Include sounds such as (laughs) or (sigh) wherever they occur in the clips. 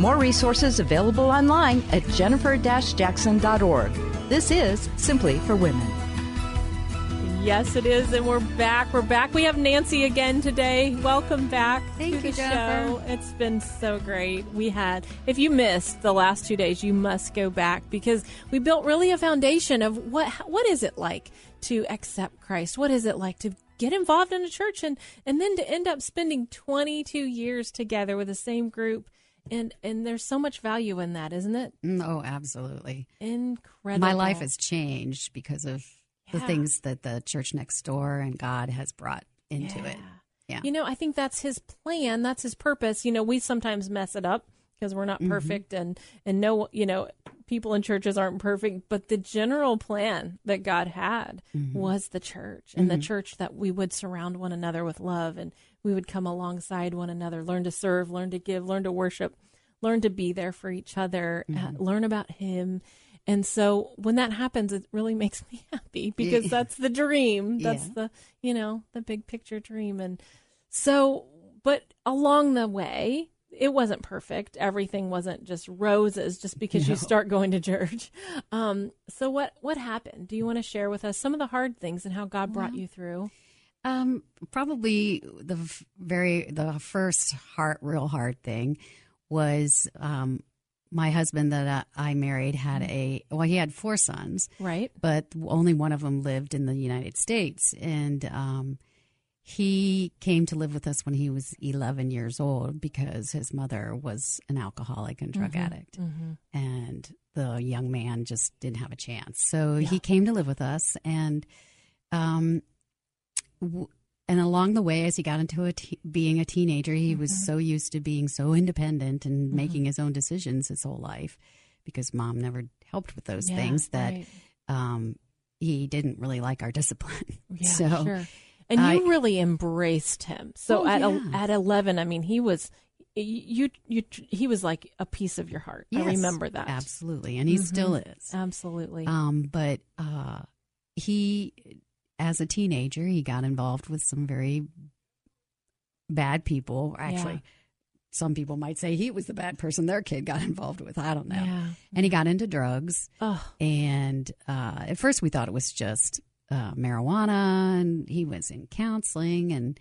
More resources available online at jennifer-jackson.org. This is Simply for Women. Yes, it is, and we're back. We're back. We have Nancy again today. Welcome back Thank to you, the Jennifer. show. It's been so great. We had, if you missed the last two days, you must go back because we built really a foundation of what what is it like to accept Christ? What is it like to get involved in a church and and then to end up spending 22 years together with the same group? And and there's so much value in that, isn't it? Mm, Oh, absolutely. Incredible. My life has changed because of the things that the church next door and God has brought into Yeah. it. Yeah. You know, I think that's his plan. That's his purpose. You know, we sometimes mess it up because we're Mm-hmm. not perfect and and no, you know, people in churches aren't perfect, but the general plan that God had Mm-hmm. was the church and the church that we would surround one another with love and we would come alongside one another, learn to serve, learn to give, learn to worship, learn to be there for each other, uh, Mm-hmm. learn about him. And so when that happens, it really (laughs) makes me happy because that's the dream. That's Yeah. the, you know, the big picture dream. And so, but along the way, it wasn't perfect. Everything wasn't just roses just because you start going to church. (laughs) Um, so what what happened? Do you want to share with us some of the hard things and how God brought you through? Um, probably the very the first hard, real hard thing was um, my husband that I I married had a well, he had four sons, Right? but only one of them lived in the United States, and um, he came to live with us when he was 11 years old because his mother was an alcoholic and drug addict, and the young man just didn't have a chance. So he came to live with us, and um, w- and along the way, as he got into a te- being a teenager, he was so used to being so independent and making his own decisions his whole life, because mom never helped with those Yeah, things. That right. um, he didn't really like our discipline. (laughs) Yeah, so sure. And I- you really embraced him. So Oh, at yeah. a, at eleven, I mean, he was you you he was like a piece of your heart. I remember that absolutely, and he still is. absolutely. Um, but uh, he, as a teenager, he got involved with some very bad people. Actually, Yeah. some people might say he was the bad person their kid got (laughs) involved with. I don't know. Yeah. And he got into drugs. Oh, And uh, at first, we thought it was just uh, marijuana, and he was in counseling, and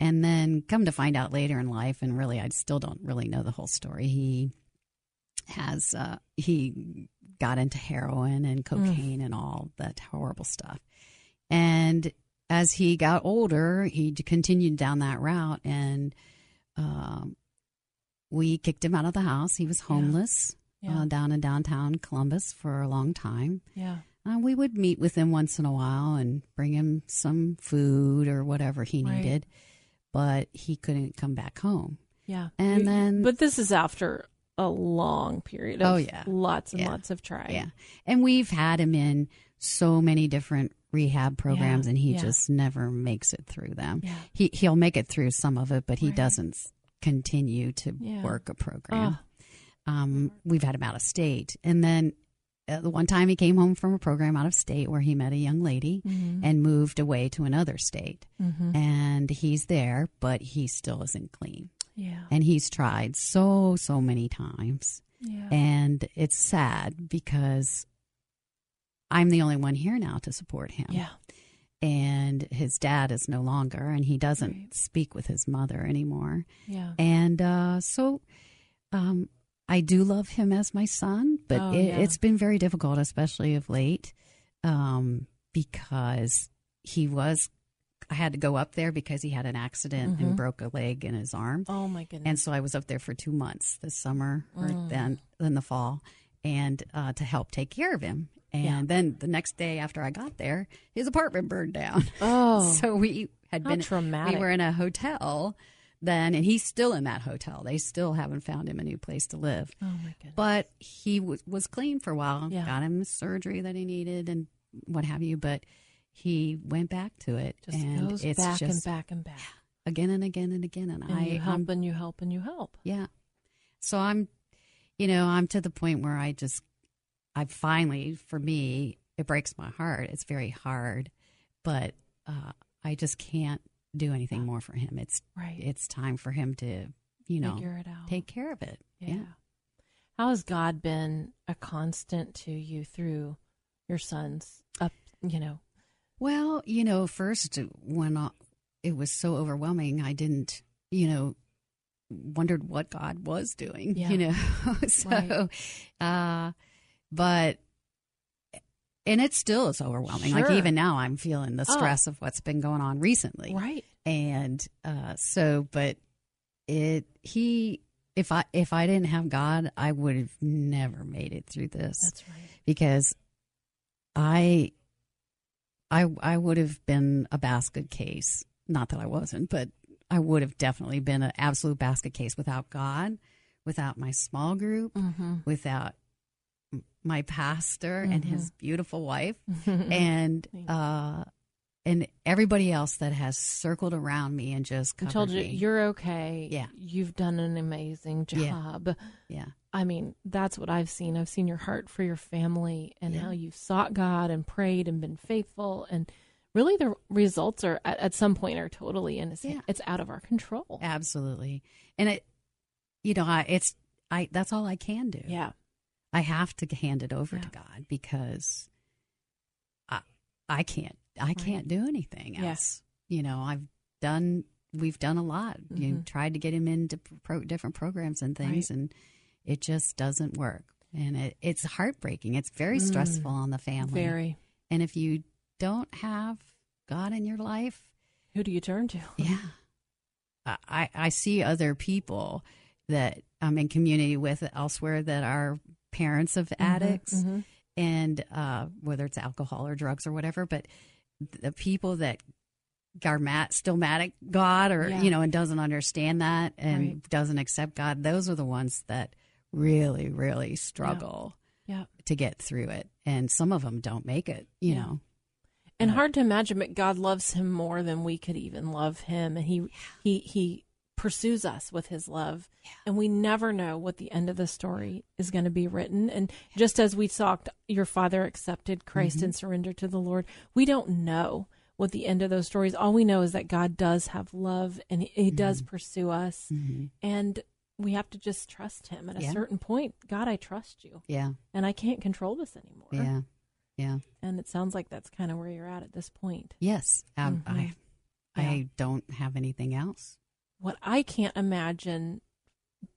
and then come to find out later in life, and really, I still don't really know the whole story. He has uh, he got into heroin and cocaine and all that horrible stuff, and as he got older, he continued down that route, and um, we kicked him out of the house. He was homeless Yeah. uh, down in downtown Columbus for a long time. yeah. Uh, we would meet with him once in a while and bring him some food or whatever he Right. needed, but he couldn't come back home. Yeah. And then- but this is after a long period of Oh, yeah. lots and Yeah. lots of trying. Yeah. And we've had him in so many different rehab programs Yeah, and he just never makes it through them. Yeah. He he'll make it through some of it, but he Right. doesn't continue to work a program. Oh. Um, we've had him out of state. And then uh, the one time he came home from a program out of state where he met a young lady Mm-hmm. and moved away to another state. And he's there, but he still isn't clean. Yeah. And he's tried so, so many times. Yeah. And it's sad because I'm the only one here now to support him. yeah. And his dad is no longer, and he doesn't Right. speak with his mother anymore. Yeah. And uh, so um, I do love him as my son, but Oh, it, yeah. it's been very difficult, especially of late, um, because he was. I had to go up there because he had an accident Mhm. and broke a leg in his arm. Oh my goodness. And so I was up there for two months this summer or Mm. then in the fall, and uh, to help take care of him. And Yeah. then the next day after I got there, his apartment burned down. oh. (laughs) so we had How been traumatic. We were in a hotel then, and he's still in that hotel. They still haven't found him a new place to live. Oh my goodness. But he was was clean for a while. Yeah. Got him surgery that he needed and what have you. But he went back to it, just and goes it's back just and back and back. again and again and again. And, And I, you help I'm- and you help and you help. yeah. So I'm, you know, I'm to the point where I just, I finally, for me, it breaks my heart. It's very hard, but uh, I just can't do anything more for him. It's Right. it's time for him to, you know, Figure it out. take care of it. Yeah. How has God been a constant to you through your son's up, you know? Well, you know, first when uh, it was so overwhelming, I didn't, you know, wondered what God was doing, Yeah. you know. (laughs) so, uh, but, and it still is overwhelming. Like even now, I'm feeling the Oh. stress of what's been going on recently. Right. And uh, so, but it, he, if I if I didn't have God, I would have never made it through this That's right. because I I I would have been a basket case. Not that I wasn't, but I would have definitely been an absolute basket case without God, without my small group, Mm-hmm. without my pastor and his beautiful wife, (laughs) Mm-hmm. and uh, and everybody else that has circled around me and just I covered told you, me. you're okay. Yeah. You've done an amazing job. yeah, I mean, that's what I've seen. I've seen your heart for your family and Yeah. how you've sought God and prayed and been faithful. And really, the results are at, at some point are totally in his, Yeah. it's out of our control. absolutely. And it, you know, I it's I that's all I can do. Yeah. I have to hand it over to God because I I can't I can't do anything Yeah. else. You know, I've done we've done a lot. You Mhm. tried to get him into pro, different programs and things, Right. and it just doesn't work. And it, it's heartbreaking. It's very stressful on the family. Mm. Very. And if you don't have God in your life, Who do you turn to? (laughs) yeah. I, I see other people that I'm in community with elsewhere that are parents of addicts mhm. and uh, whether it's alcohol or drugs or whatever, but the people that are mad, still mad at God or, Yeah. you know, and doesn't understand that and Right. doesn't accept God, those are the ones that really, really struggle Yeah. to get through it. And some of them don't make it, you Yeah. know. And hard to imagine, but God loves him more than we could even love him, and he he he pursues us with his love, and we never know what the end of the story is going to be written. And just as we talked, your father accepted Christ Mm-hmm. and surrendered to the Lord. We don't know what the end of those stories. All we know is that God does have love, and He, he does Mm-hmm. pursue us, and we have to just trust Him. At a Yeah. certain point, God, I trust you, Yeah. and I can't control this anymore. Yeah. Yeah. And it sounds like that's kind of where you're at at this point. Yes. Um, I, Mhm. Yeah. I don't have anything else. What I can't imagine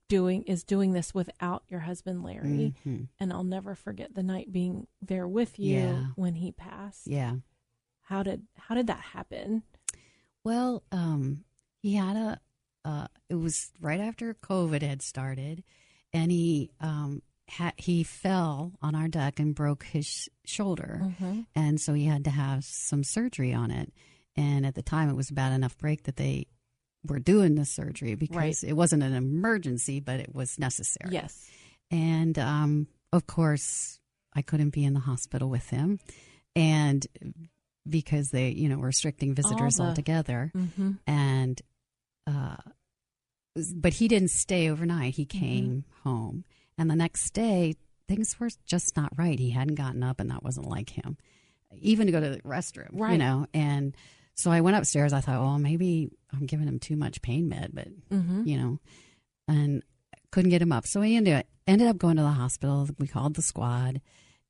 doing is doing this without your husband Larry. Mhm. And I'll never forget the night being there with you Yeah. when he passed. Yeah. How did how did that happen? Well, um, he had a. Uh, it was right after COVID had started, and he um, ha- he fell on our deck and broke his sh- shoulder, Mm-hmm. and so he had to have some surgery on it. And at the time, it was a bad enough break that they were doing the surgery because Right. it wasn't an emergency, but it was necessary. Yes. And um, of course, I couldn't be in the hospital with him, and because they, you know, were restricting visitors the- altogether. Mm-hmm. And, uh, but he didn't stay overnight. He Mm-hmm. came home, and the next day things were just not right. He hadn't gotten up, and that wasn't like him, even to go to the restroom, you know. And so I went upstairs. I thought, well, maybe I'm giving him too much pain med, but Mm-hmm. you know, and couldn't get him up. So we ended ended up going to the hospital. We called the squad,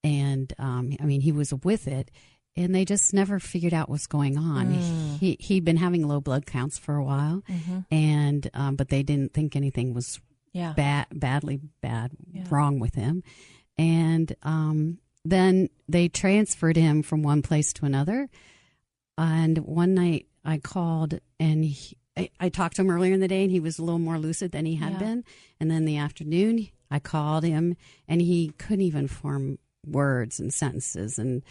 and um, I mean, he was with it, and they just never figured out what's going on. Mm. He he'd been having low blood counts for a while, Mm-hmm. and um, but they didn't think anything was Yeah. bad, badly bad Yeah. wrong with him, and um, then they transferred him from one place to another. And one night I called and he, I, I talked to him earlier in the day and he was a little more lucid than he had Yeah. been. And then the afternoon I called him and he couldn't even form words and sentences. And,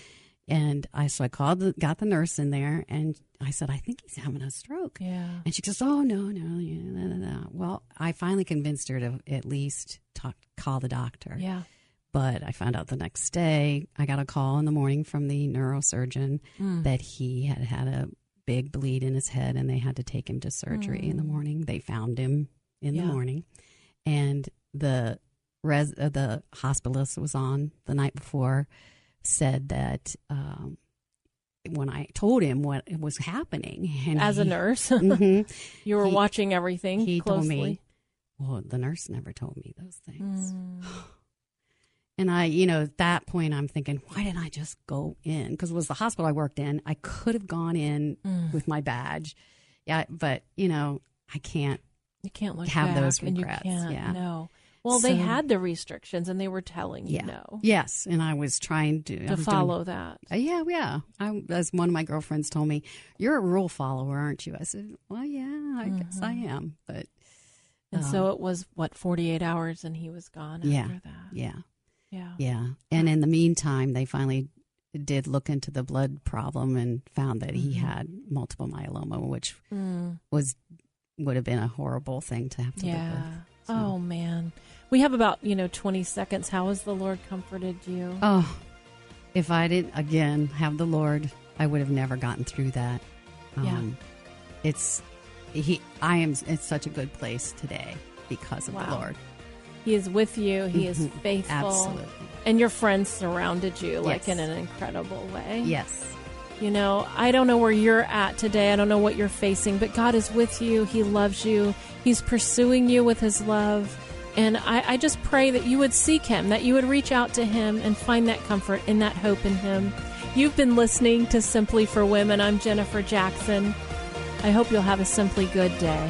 And I so I called, the, got the nurse in there, and I said, I think he's having a stroke. Yeah. And she goes, Oh no, no, yeah, no, no, no. Well, I finally convinced her to at least talk, call the doctor. Yeah. But I found out the next day, I got a call in the morning from the neurosurgeon Mm. that he had had a big bleed in his head and they had to take him to surgery in the morning. They found him in Mm. Yeah. the morning. And the res- uh, the hospitalist was on the night before said that um, when I told him what was happening, and As a he- nurse, (laughs) Mhm. (laughs) you were He- watching everything he closely. told me, well, the nurse never told me those things. Mm. (sighs) (laughs) And I, you know, at that point, I'm thinking, why didn't I just go in? Because it was the hospital I worked in. I could have gone in Mm. with my badge. Yeah, but, you know, I can't. You can't look have those and you regrets, can't. yeah. No. Well, they had the restrictions, and they were telling you Yeah. no Yes. And I was trying to, to was doing- follow that. Uh, yeah, yeah. I, as one of my girlfriends told me, you're a rule follower, aren't you? I said, well, yeah, I guess I Mm-hmm. am. But And so it was what forty eight hours, and he was gone Um, yeah, after that. yeah, Yeah. yeah. And in the meantime, they finally did look into the blood problem and found that he Mm-hmm. had multiple myeloma, which Mm, was would have been a horrible thing to have to live yeah. with. So- Oh man, we have about you know twenty seconds. How has the Lord comforted you? Oh, if I didn't again have the Lord, I would have never gotten through that. Um, Yeah. It's he. I am in such a good place today because of the Lord. He is with you. He is Mhm. faithful. Absolutely. And your friends surrounded you like Yes. in an incredible way. Yes. You know, I don't know where you're at today. I don't know what you're facing, but God is with you. He loves you. He's pursuing you with His love. And I, I just pray that you would seek Him, that you would reach out to Him and find that comfort and that hope in Him. You've been listening to Simply for Women. I'm Jennifer Jackson. I hope you'll have a simply good day.